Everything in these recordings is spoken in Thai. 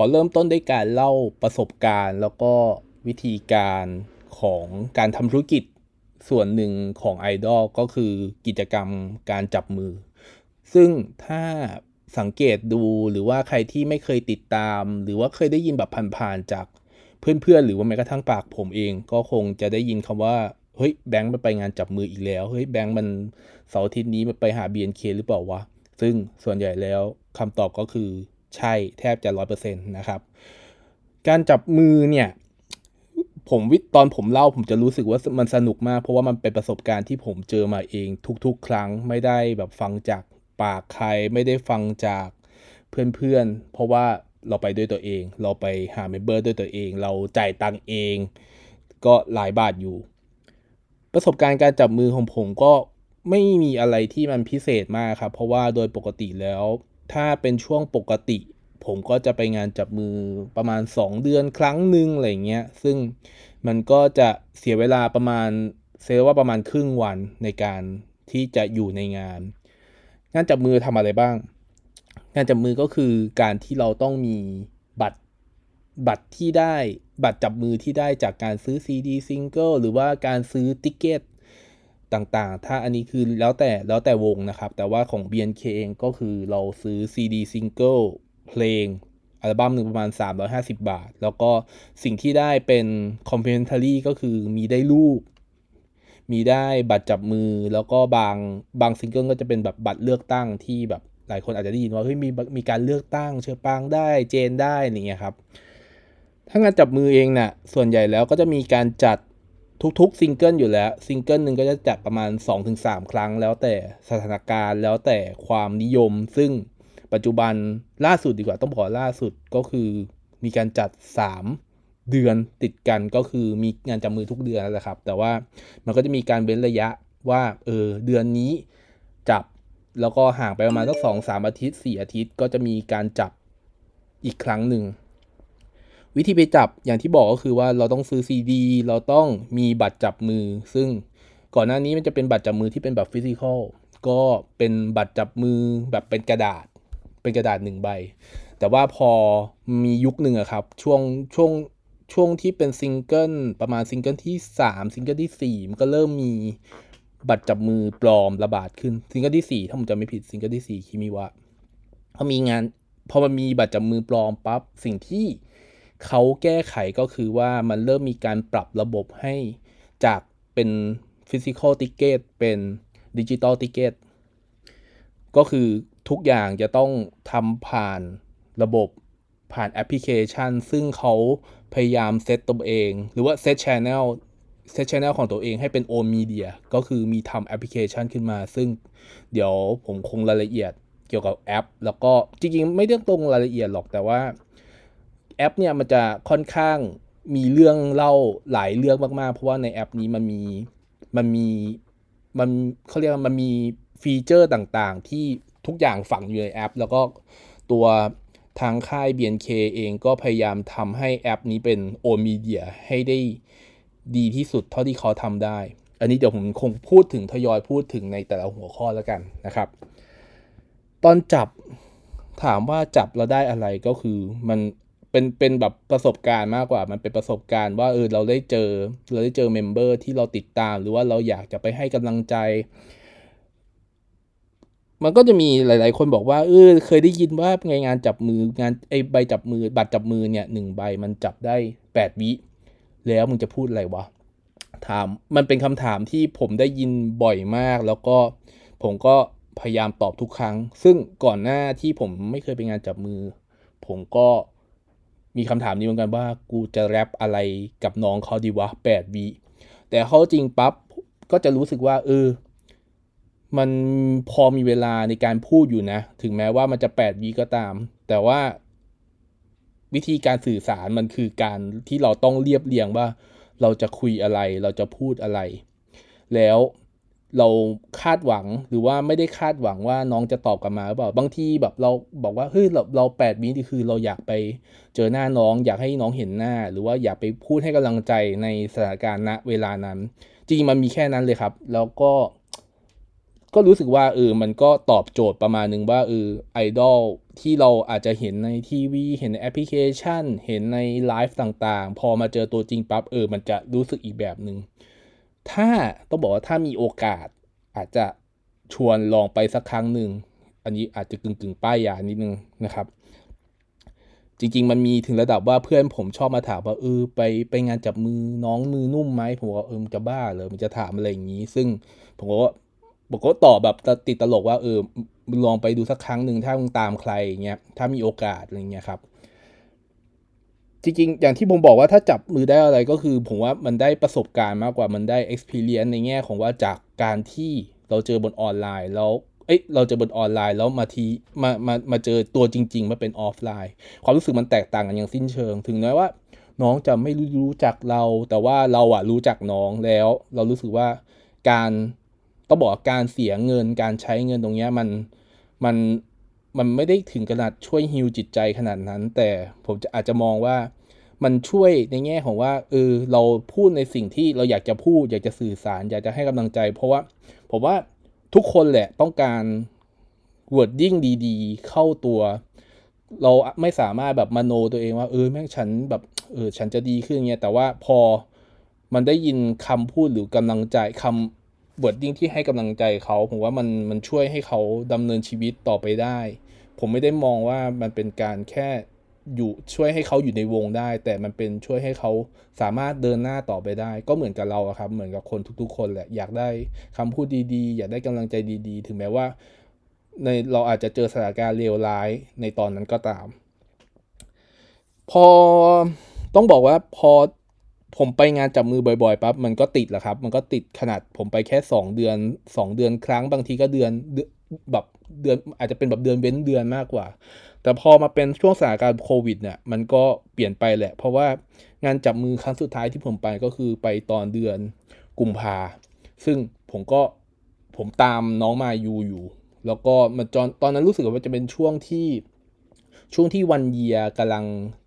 อเริ่มต้นด้วยการเล่าประสบการณ์ แล้วก็วิธีการของการทำธุรกิจส่วนหนึ่งของไอดอลก็คือกิจกรรมการจับมือ ซึ่งถ้าสังเกตดูหรือว่าใครที่ไม่เคยติดตาม หรือว่าเคยได้ยินแบบผ่านๆจากเพื่อนๆ หรือว่าแม้กระทั่งปากผมเอง ก็คงจะได้ยินคำว่าเฮ้ยแบงค์มันไปงานจับมืออีกแล้วเฮ้ยแบงค์มันเสาร์อาทิตย์นี้มันไปหา BNK หรือเปล่าวะซึ่งส่วนใหญ่แล้วคำตอบก็คือ ใช่แทบจะร้อยเปอร์เซ็นต์นะครับ การจับมือเนี่ยผมวิตอนผมเล่าผมจะรู้สึกว่ามันสนุกมาก เพราะว่ามันเป็นประสบการณ์ที่ผมเจอมาเองทุกๆ ครั้งไม่ได้แบบฟังจากปากใครไม่ได้ฟังจากเพื่อนๆ เพราะว่าเราไปด้วยตัวเอง เราไปหาเมมเบอร์ด้วยตัวเอง เราจ่ายตังค์เอง ก็หลายบาทอยู่ ประสบการณ์การจับมือของผมก็ไม่มีอะไรที่มันพิเศษมากครับ เพราะว่าโดยปกติแล้ว ถ้าเป็นช่วงปกติ ผมก็จะไปงานจับมือประมาณ 2 เดือนครั้งหนึ่งอะไรเงี้ย ซึ่งมันก็จะเสียเวลาประมาณเซลว่าประมาณครึ่งวันในการที่จะอยู่ในงาน งานจับมือทำอะไรบ้าง งานจับมือก็คือการที่เราต้องมีบัตรบัตรที่ได้บัตรจับมือที่ได้จากการซื้อ CD ซิงเกิลหรือว่าการซื้อ ticket ต่างๆ ถ้าอันนี้คือแล้วแต่แล้วแต่วงนะครับ แต่ว่าของ BNK เองก็คือเราซื้อ CD ซิงเกิลเพลงอัลบั้มหนึ่งประมาณ 350 บาท แล้วก็สิ่งที่ได้เป็น complimentary ก็คือมีได้รูป มีได้บัตรจับมือ แล้วก็บางบางซิงเกิลก็จะเป็นแบบบัตรเลือกตั้งที่แบบหลายคนอาจจะได้ยินว่าเฮ้ยมีมีการเลือกตั้ง เฌอปรางได้เจนได้อะไรเงี้ยครับถ้างานจับมือเองนะ่ะส่วนใหญ่แล้วก็จะมีการจัด ทุกๆ ซิงเกิลอยู่แล้ว ซิงเกิลหนึ่งก็จะจัดประมาณ 2-3 ครั้ง แล้วแต่สถานการณ์แล้วแต่ความนิยม ซึ่งปัจจุบันล่าสุดดีกว่าต้องบอกล่าสุดก็คือมีการจัด 3 เดือนติดกันก็คือมีงานจับมือทุกเดือนแหละครับ แต่ว่ามันก็จะมีการเว้นระยะว่าเออเดือนนี้จับแล้วก็ห่างไปประมาณสักสองสามอาทิตย์สี่อาทิตย์ ก็จะมีการจับอีกครั้งหนึ่ง วิธีไปจับอย่างที่บอกก็คือว่าเราต้องซื้อซีดีเราต้องมีบัตรจับมือ ซึ่งก่อนหน้านี้มันจะเป็นบัตรจับมือที่เป็นแบบ physical ก็เป็นบัตรจับมือแบบเป็นกระดาษ เป็นกระดาษหนึ่งใบ แต่ว่าพอมียุคหนึ่งอะครับ ช่วงช่วงช่วงที่เป็นซิงเกิลประมาณซิงเกิลที่ 3 ซิงเกิลที่ 4 มันก็เริ่มมีบัตรจับมือปลอมระบาดขึ้นซิงเกิลที่ 4 ถ้าผมจำไม่ผิดซิงเกิลที่ 4 คิมิวะพอมีงานพอมันมีบัตรจับมือปลอมปั๊บสิ่งที่ เขาแก้ไขก็คือว่ามันเริ่มมีการปรับระบบให้จากเป็น physical ticket เป็น digital ticket ก็คือทุกอย่างจะต้องทำผ่านระบบผ่านแอปพลิเคชัน ซึ่งเขาพยายามเซตตัวเอง หรือว่า set channel set channel ของตัวเองให้เป็น own media ก็คือมีทำแอปพลิเคชันขึ้นมา ซึ่งเดี๋ยวผมคงรายละเอียดเกี่ยวกับแอป แล้วก็จริงๆ ไม่เรื่องตรงรายละเอียดหรอกแต่ว่า แอปเนี่ยมันจะค่อนข้างมีเรื่องเล่าหลายเรื่องมากๆ เพราะว่าในแอปนี้มันมีมันมีมันเขาเรียกว่ามันมี feature ต่างๆ ที่ทุกอย่างฝังอยู่ในแอป แล้วก็ตัวทางค่าย BNK เองก็พยายามทำให้แอปนี้เป็น own media ให้ได้ดีที่สุดเท่าที่เขาทำได้ อันนี้เดี๋ยวผมคงพูดถึงทยอยพูดถึงในแต่ละหัวข้อแล้วกันนะครับ ตอนจับถามว่าจับเราได้อะไรก็คือมัน เป็นเป็นแบบประสบการณ์มากกว่า มันเป็นประสบการณ์ว่าเออเราได้เจอ เราได้เจอ member ที่เราติดตาม หรือว่าเราอยากจะไปให้กำลังใจ มันก็จะมีหลาย ๆ คนบอกว่าเออเคยได้ยินว่าไงงานจับมืองานไอใบจับมือบัตรจับมือเนี่ยหนึ่งใบมันจับได้แปดวิแล้วมึงจะพูดอะไรวะถามมันเป็นคำถามที่ผมได้ยินบ่อยมาก แล้วก็ผมก็พยายามตอบทุกครั้ง ซึ่งก่อนหน้าที่ผมไม่เคยไปงานจับมือ ผมก็ มีคำถามนี้เหมือนกันว่ากูจะแรปอะไรกับน้องเขาดีวะแปดวิแต่เขาจริงปั๊บก็จะรู้สึกว่าเออมันพอมีเวลาในการพูดอยู่นะ ถึงแม้ว่ามันจะแปดวิก็ตาม แต่ว่าวิธีการสื่อสารมันคือการที่เราต้องเรียบเรียงว่า เราจะคุยอะไร เราจะพูดอะไร แล้ว เราคาดหวังหรือว่าไม่ได้คาดหวังว่าน้องจะตอบกลับมาหรือเปล่าบางทีแบบเราบอกว่าเฮ้ยเราเราแปดวินี่คือเราอยากไปเจอหน้าน้อง อยากให้น้องเห็นหน้า หรือว่าอยากไปพูดให้กำลังใจในสถานการณ์ณเวลานั้น จริงมันมีแค่นั้นเลยครับ แล้วก็ ก็รู้สึกว่าเออมันก็ตอบโจทย์ประมาณหนึ่งว่าเออไอดอลที่เราอาจจะเห็นในทีวีเห็นในแอปพลิเคชัน เห็นในไลฟ์ต่างๆ พอมาเจอตัวจริงปั๊บเออมันจะรู้สึกอีกแบบหนึ่ง ถ้าต้องบอกว่าถ้ามีโอกาสอาจจะชวนลองไปสักครั้งหนึ่ง อันนี้อาจจะกึ่งๆป้ายยานิดนึงนะครับ จริง ๆ มันมีถึงระดับว่าเพื่อนผมชอบมาถามว่าเออไปไปงานจับมือน้องมือนุ่มไหมผมว่าเออจะบ้าเลยมันจะถามอะไรอย่างนี้ ซึ่งผมก็บอกก็ตอบแบบติดตลกว่าเออลองไปดูสักครั้งหนึ่งถ้ามึงตามใครอย่างเงี้ยถ้ามีโอกาสอะไรเงี้ยครับ จริงๆ อย่างที่ผมบอกว่าถ้าจับมือได้อะไรก็คือ ผมว่ามันได้ประสบการณ์มากกว่ามันได้ experience ในแง่ของว่าจากการที่เราเจอบนออนไลน์แล้วเอ้ยเราเจอบนออนไลน์แล้วมาทีมามามาเจอตัวจริง ๆ มาเป็นออฟไลน์ ความรู้สึกมันแตกต่างกันอย่างสิ้นเชิง ถึงแม้ว่า น้องจะไม่รู้จักเรา แต่ว่าเราอะรู้จักน้องแล้ว เรารู้สึกว่าการต้องบอกการเสียเงินการใช้เงินตรงเนี้ยมันมัน มันไม่ได้ถึงขนาดช่วยฮิวจิตใจขนาดนั้น แต่ผมจะอาจจะมองว่ามันช่วยในแง่ของว่าเออเราพูดในสิ่งที่เราอยากจะพูด อยากจะสื่อสาร อยากจะให้กำลังใจ เพราะว่าผมว่าทุกคนแหละต้องการ wording ดี ๆ เข้าตัว เราไม่สามารถแบบมโนตัวเองว่าเออแม่งฉันแบบเออฉันจะดีขึ้นเงี้ยแต่ว่าพอมันได้ยินคำพูดหรือกำลังใจคำ wording ที่ให้กำลังใจเขาผมว่ามันมันช่วยให้เขาดำเนินชีวิตต่อไปได้ ผมไม่ได้มองว่ามันเป็นการแค่อยู่ช่วยให้เขาอยู่ในวงได้ แต่มันเป็นช่วยให้เขาสามารถเดินหน้าต่อไปได้ ก็เหมือนกับเราครับ เหมือนกับคนทุก ๆ คนแหละ อยากได้คำพูดดีๆ อยากได้กำลังใจดีๆ ถึงแม้ว่า ในเราอาจจะเจอสถานการณ์เลวร้ายในตอนนั้นก็ตาม พอต้องบอกว่าพอผมไปงานจับมือบ่อยๆปั๊บมันก็ติดแหละครับ มันก็ติดขนาดผมไปแค่ 2 เดือน 2 เดือนครั้งบางทีก็เดือน แบบเดือนอาจจะเป็นแบบเดือนเว้นเดือนมากกว่า แต่พอมาเป็นช่วงสถานการณ์โควิดเนี่ยมันก็เปลี่ยนไปแหละ เพราะว่างานจับมือครั้งสุดท้ายที่ผมไปก็คือไปตอนเดือนกุมภาซึ่งผมก็ผมตามน้องมายูอยู่ แล้วก็มาจอนตอนนั้นรู้สึกว่าจะเป็นช่วงที่ช่วงที่วันเยียกำลัง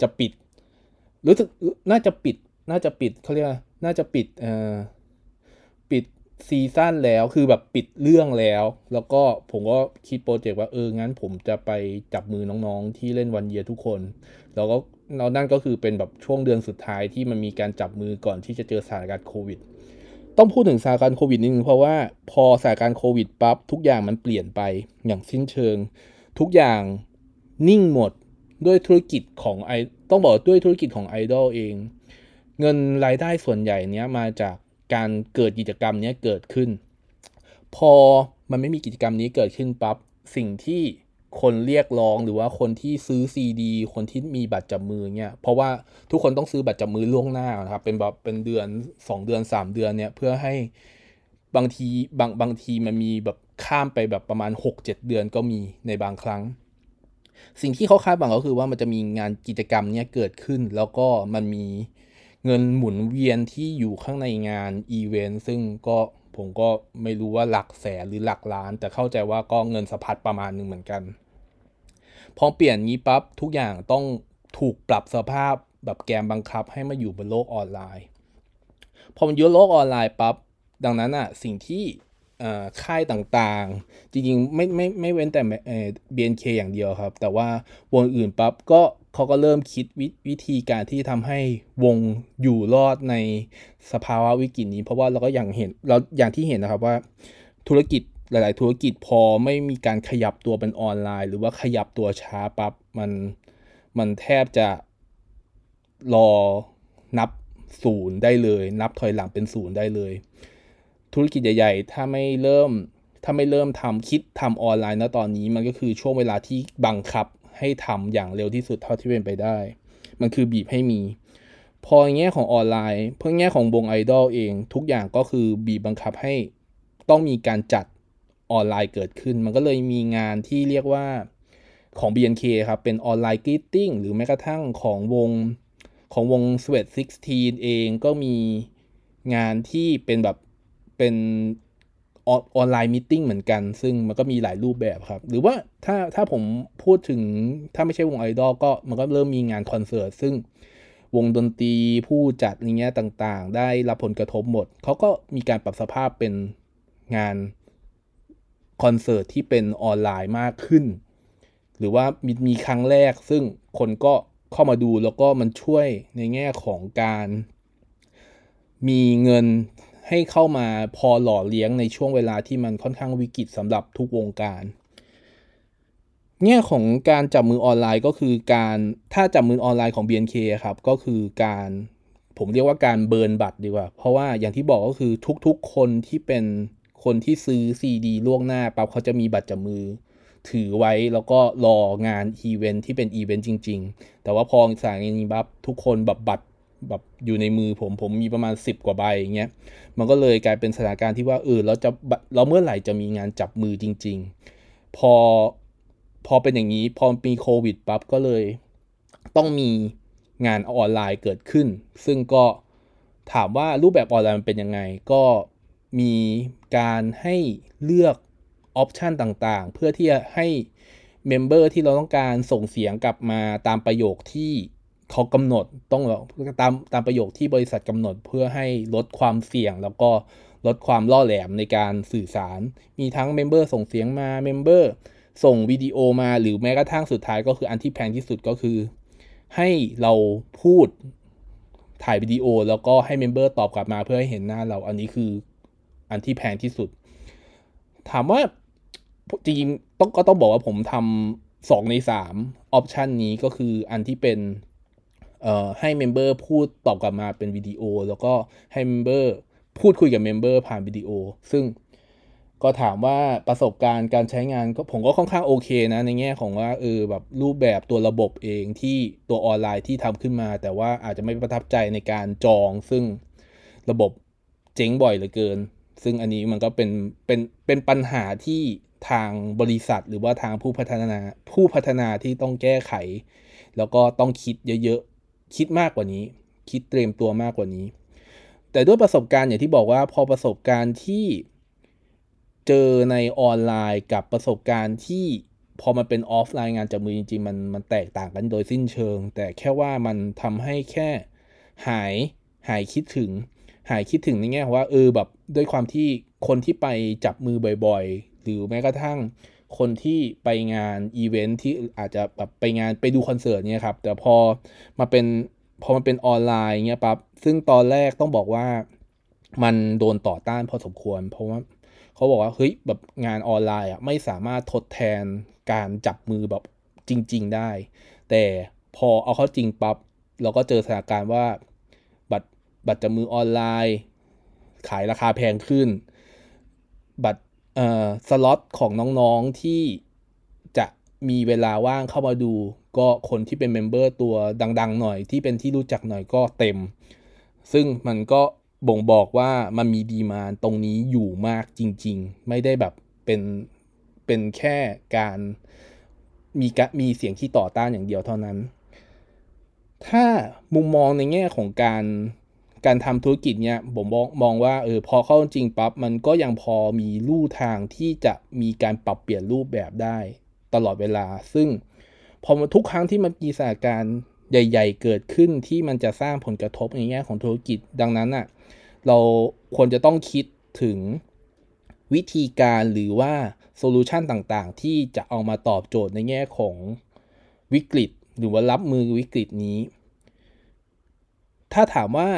จะปิด รู้สึกน่าจะปิด น่าจะปิดเขาเรียกน่าจะปิดเอ่อ ซีซั่นแล้วคือแบบปิดเรื่องแล้ว แล้วก็ผมก็คิดโปรเจกต์ว่าเอองั้นผมจะไปจับมือน้องๆ ที่เล่นวันเยียทุกคน แล้วก็เรานั่นก็คือเป็นแบบช่วงเดือนสุดท้ายที่มันมีการจับมือก่อนที่จะเจอสถานการณ์โควิด ต้องพูดถึงสถานการณ์โควิดนิดนึงเพราะว่าพอสถานการณ์โควิดปั๊บทุกอย่างมันเปลี่ยนไปอย่างสิ้นเชิง ทุกอย่างนิ่งหมดด้วยธุรกิจของไอต้องบอกด้วยธุรกิจของไอดอลเอง เงินรายได้ส่วนใหญ่เนี้ยมาจาก การเกิดกิจกรรมนี้เกิดขึ้น พอมันไม่มีกิจกรรมนี้เกิดขึ้นปับ๊บสิ่งที่คนเรียกร้องหรือว่าคนที่ซื้อซีดีคนที่มีบัตรจับมือเนี่ยเพราะว่าทุกคนต้องซื้อบัตรจับมือล่วงหน้านะครับเป็นแบบเป็นเดือน 2 เดือน 3 เดือนเนี่ยเพื่อให้บางทีบางบางทีมันมีแบบข้ามไปแบบประมาณ 6-7 เดือนก็มีในบางครั้ง สิ่งที่เขาคาดหวังก็คือว่ามันจะมีงานกิจกรรมเนี่ยเกิดขึ้น แล้วก็มันมี เงินหมุนเวียนที่อยู่ข้างในงานอีเวนต์ซึ่งก็ผมก็ไม่รู้ว่าหลักแสนหรือหลักล้าน แต่เข้าใจว่าก็เงินสะพัดประมาณหนึ่งเหมือนกัน พอเปลี่ยนงี้ปั๊บทุกอย่างต้องถูกปรับสภาพแบบแกมบังคับให้มาอยู่บนโลกออนไลน์ พอมันอยู่โลกออนไลน์ปั๊บดังนั้นอะสิ่งที่ ค่ายต่างๆ จริงๆ ไม่ไม่ไม่เว้นแต่เบียนเคอย่างเดียวครับ แต่ว่าวงอื่นปั๊บก็เขาก็เริ่มคิดววิธีการที่ทำให้วงอยู่รอดในสภาวะวิกฤตนี้ เพราะว่าเราก็อย่างเห็นเราอย่างที่เห็นนะครับว่าธุรกิจหลาย ๆ ธุรกิจพอไม่มีการขยับตัวเป็นออนไลน์ หรือว่าขยับตัวช้าปับ๊บมันมันแทบจะรอนับศูนย์ได้เลย นับถอยหลังเป็นศูนย์ได้เลย ธุรกิจใหญ่ ๆ ถ้าไม่เริ่มถ้าไม่เริ่มทำคิดทำออนไลน์นะตอนนี้มันก็คือช่วงเวลาที่บังคับให้ทำอย่างเร็วที่สุดเท่าที่เป็นไปได้ มันคือบีบให้มี พอแง่ของออนไลน์ เพื่อแง่ของวงไอดอลเอง ทุกอย่างก็คือบีบบังคับให้ต้องมีการจัดออนไลน์เกิดขึ้น มันก็เลยมีงานที่เรียกว่าของ BNK ครับ เป็น online greeting หรือแม้กระทั่งของวงของวง Sweat 16 เองก็มีงานที่เป็นแบบ เป็นออนไลน์มิ팅เหมือนกัน ซึ่งมันก็มีหลายรูปแบบครับ หรือว่าถ้าถ้าผมพูดถึงถ้าไม่ใช่วงไอดอลก็มันก็เริ่มมีงานคอนเสิร์ตซึ่งวงดนตรีผู้จัดอะไรเงี้ยต่างๆ ได้รับผลกระทบหมด เขาก็มีการปรับสภาพเป็นงานคอนเสิร์ตที่เป็นออนไลน์มากขึ้น หรือว่ามีมีครั้งแรกซึ่งคนก็เข้ามาดูแล้วก็มันช่วยในแง่ของการมีเงิน ให้เข้ามาพอหล่อเลี้ยงในช่วงเวลาที่มันค่อนข้างวิกฤตสำหรับทุกวงการแง่ของการจับมือออนไลน์ก็คือการถ้าจับมือออนไลน์ของ BNK ครับก็คือการผมเรียกว่าการเบิร์นบัตรดีกว่า เพราะว่าอย่างที่บอกก็คือทุกๆคนที่เป็นคนที่ซื้อ CD ล่วงหน้าปั๊บเขาจะมีบัตรจับมือ ถือไว้แล้วก็รองานอีเวนท์ที่เป็นอีเวนต์จริง ๆ แต่ว่าพอสายนี้ปั๊บทุกคนแบบบัตร แบบอยู่ในมือผมผมมีประมาณ 10 กว่าใบอย่างเงี้ยมันก็เลยกลายเป็นสถานการณ์ที่ว่าเออเราจะเราเมื่อไหร่จะมีงานจับมือจริง ๆ พอพอเป็นอย่างนี้พอมีโควิดปั๊บก็เลยต้องมีงานออนไลน์เกิดขึ้น ซึ่งก็ถามว่ารูปแบบออนไลน์มันเป็นยังไง ก็มีการให้เลือก option ต่างๆ เพื่อที่จะให้ member ที่เราต้องการส่งเสียงกลับมาตามประโยคที่ เขากำหนดต้องตามตามประโยคที่บริษัทกำหนดเพื่อให้ลดความเสี่ยง แล้วก็ลดความล่อแหลมในการสื่อสาร มีทั้ง member ส่งเสียงมา member ส่งวิดีโอมาหรือแม้กระทั่งสุดท้ายก็คืออันที่แพงที่สุดก็คือ ให้เราพูดถ่ายวิดีโอ แล้วก็ให้ member ตอบกลับมาเพื่อให้เห็นหน้าเราอันนี้คืออันที่แพงที่สุด ถามว่าจริงๆต้องก็ต้องบอกว่าผมทำสองในสาม option นี้ก็คืออันที่เป็น เอ่อให้ member พูดตอบกลับมาเป็นวิดีโอ แล้วก็ให้ member พูดคุยกับ member ผ่านวิดีโอ ซึ่งก็ถามว่าประสบการณ์การใช้งานก็ผมก็ค่อนข้างโอเคนะ ในแง่ของว่าเออแบบรูปแบบตัวระบบเองที่ตัวออนไลน์ที่ทำขึ้นมา แต่ว่าอาจจะไม่ประทับใจในการจอง ซึ่งระบบเจ๊งบ่อยเหลือเกิน ซึ่งอันนี้มันก็เป็นเป็นเป็นปัญหาที่ทางบริษัทหรือว่าทางผู้พัฒนาผู้พัฒนาที่ต้องแก้ไข แล้วก็ต้องคิดเยอะ คิดมากกว่านี้ คิดเตรียมตัวมากกว่านี้ แต่ด้วยประสบการณ์อย่างที่บอกว่าพอประสบการณ์ที่เจอในออนไลน์กับประสบการณ์ที่พอมันเป็นออฟไลน์งานจับมือจริงๆมันมันแตกต่างกันโดยสิ้นเชิง แต่แค่ว่ามันทำให้แค่หายหายคิดถึง หายคิดถึงในแง่ว่าเออแบบด้วยความที่คนที่ไปจับมือบ่อย ๆ หรือแม้กระทั่ง คนที่ไปงานอีเวนท์ที่อาจจะแบบไปงานไปดูคอนเสิร์ตเนี่ยครับ แต่พอมาเป็นพอมันเป็นออนไลน์เงี้ยปั๊บซึ่งตอนแรกต้องบอกว่ามันโดนต่อต้านพอสมควร เพราะว่าเขาบอกว่าเฮ้ยแบบงานออนไลน์อะไม่สามารถทดแทนการจับมือแบบจริง ๆ ได้ แต่พอเอาเข้าจริงปั๊บเราก็เจอสถานการณ์ว่าบัตรบัตรจับมือออนไลน์ ขายราคาแพงขึ้น บัตร สล็อตของน้องๆที่จะมีเวลาว่างเข้ามาดู ก็คนที่เป็น member ตัวดัง ๆ หน่อยที่เป็นที่รู้จักหน่อยก็เต็ม ซึ่งมันก็บ่งบอกว่ามันมีดีมาตรงนี้อยู่มากจริง ๆ ไม่ได้แบบเป็นเป็นแค่การมีกะมีเสียงที่ต่อต้านอย่างเดียวเท่านั้น ถ้ามุมมองในแง่ของการ การทำธุรกิจเนี่ยผมมองมองว่าเออพอเข้าจริงปั๊บมันก็ยังพอมีลู่ทางที่จะมีการปรับเปลี่ยนรูปแบบได้ตลอดเวลา ซึ่งพอทุกครั้งที่มันมีสถานการณ์ใหญ่ ๆ เกิดขึ้นที่มันจะสร้างผลกระทบในแง่ของธุรกิจดังนั้นอะเราควรจะต้องคิดถึงวิธีการหรือว่า solution ต่างๆ ที่จะเอามาตอบโจทย์ในแง่ของวิกฤต หรือว่ารับมือวิกฤตนี้ ถ้าถามว่า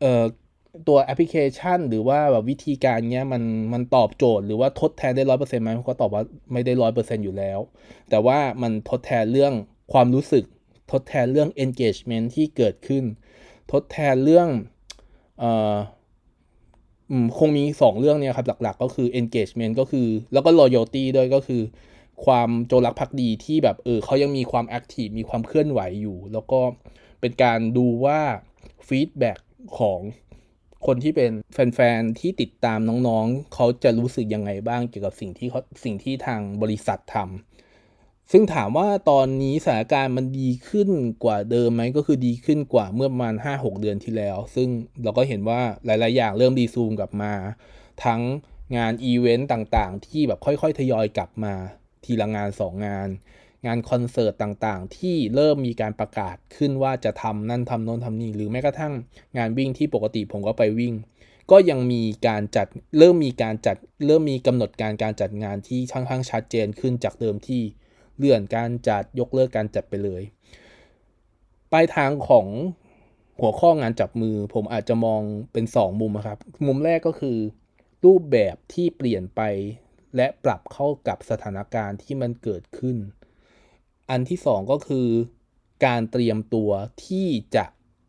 เอ่อตัวแอปพลิเคชัน หรือว่าแบบวิธีการเนี้ยมันมันตอบโจทย์หรือว่าทดแทนได้ร้อยเปอร์เซ็นต์ไหมก็ตอบว่าไม่ได้ร้อยเปอร์เซ็นต์อยู่แล้ว แต่ว่ามันทดแทนเรื่องความรู้สึก ทดแทนเรื่อง engagement ที่เกิดขึ้น ทดแทนเรื่องเอ่อคงมี 2 เรื่องเนี่ยครับหลักๆ ก็คือ engagement ก็คือ แล้วก็ loyalty ด้วยก็คือ ความโจรักภักดีที่แบบเออเขายังมีความ active มีความเคลื่อนไหวอยู่ แล้วก็เป็นการดูว่า feedback ของคนที่เป็นแฟนๆที่ติดตามน้องๆ เขาจะรู้สึกยังไงบ้างเกี่ยวกับสิ่งที่เขาสิ่งที่ทางบริษัททำซึ่งถามว่าตอนนี้สถานการณ์มันดีขึ้นกว่าเดิมไหมก็คือดีขึ้นกว่าเมื่อประมาณ 5-6 เดือนที่แล้ว ซึ่งเราก็เห็นว่าหลาย ๆ อย่างเริ่มดีซูมกลับมา ทั้งงานอีเวนต์ต่างๆ ที่แบบค่อย ๆ ทยอยกลับมาทีละงาน 2 งาน งานคอนเสิร์ตต่างๆ ที่เริ่มมีการประกาศขึ้นว่าจะทำนั่นทำโน้นทำนี่ หรือแม้กระทั่งงานวิ่งที่ปกติผมก็ไปวิ่ง ก็ยังมีการจัดเริ่มมีการจัดเริ่มมีกำหนดการการจัดงานที่ค่อนข้างชัดเจนขึ้นจากเดิมที่เลื่อนการจัดยกเลิกการจัดไปเลยปลายทางของหัวข้องานจับมือ ผมอาจจะมองเป็น 2 มุมครับ มุมแรกก็คือ รูปแบบที่เปลี่ยนไปและปรับเข้ากับสถานการณ์ที่มันเกิดขึ้น อันที่2ก็คือ การเตรียมตัวที่จะ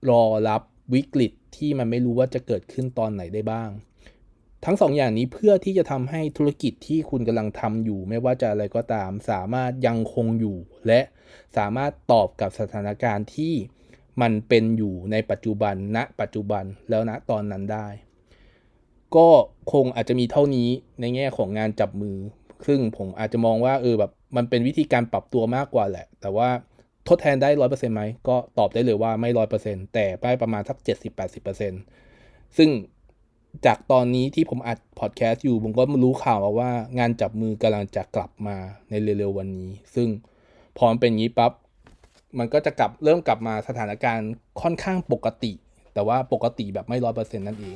รอรับวิกฤตที่มันไม่รู้ว่าจะเกิดขึ้นตอนไหนได้บ้าง ทั้งสองอย่างนี้เพื่อที่จะทำให้ธุรกิจที่คุณกำลังทำอยู่ ไม่ว่าจะอะไรก็ตาม สามารถยังคงอยู่ และสามารถตอบกับสถานการณ์ที่มันเป็นอยู่ในปัจจุบันณนะปัจจุบันแล้วณนะตอนนั้นได้ ก็คงอาจจะมีเท่านี้ในแง่ของงานจับมือ ซึ่งผมอาจจะมองว่าเออแบบ มันเป็นวิธีการปรับตัวมากกว่าแหละ แต่ว่าทดแทนได้ร้อยเปอร์เซ็นต์ไหมก็ตอบได้เลยว่าไม่ร้อยเปอร์เซ็นต์แต่ได้ประมาณสักเจ็ดสิบแปดสิบเปอร์เซ็นต์ซึ่งจากตอนนี้ที่ผมอัดพอดแคสต์อยู่ ผมก็รู้ข่าวมาว่างานจับมือกำลังจะกลับมาในเร็วๆวันนี้ ซึ่งพอมันเป็นงี้ปับ๊บมันก็จะกลับเริ่มกลับมาสถานการณ์ค่อนข้างปกติ แต่ว่าปกติแบบไม่ร้อยเปอร์เซ็นต์นั่นเอง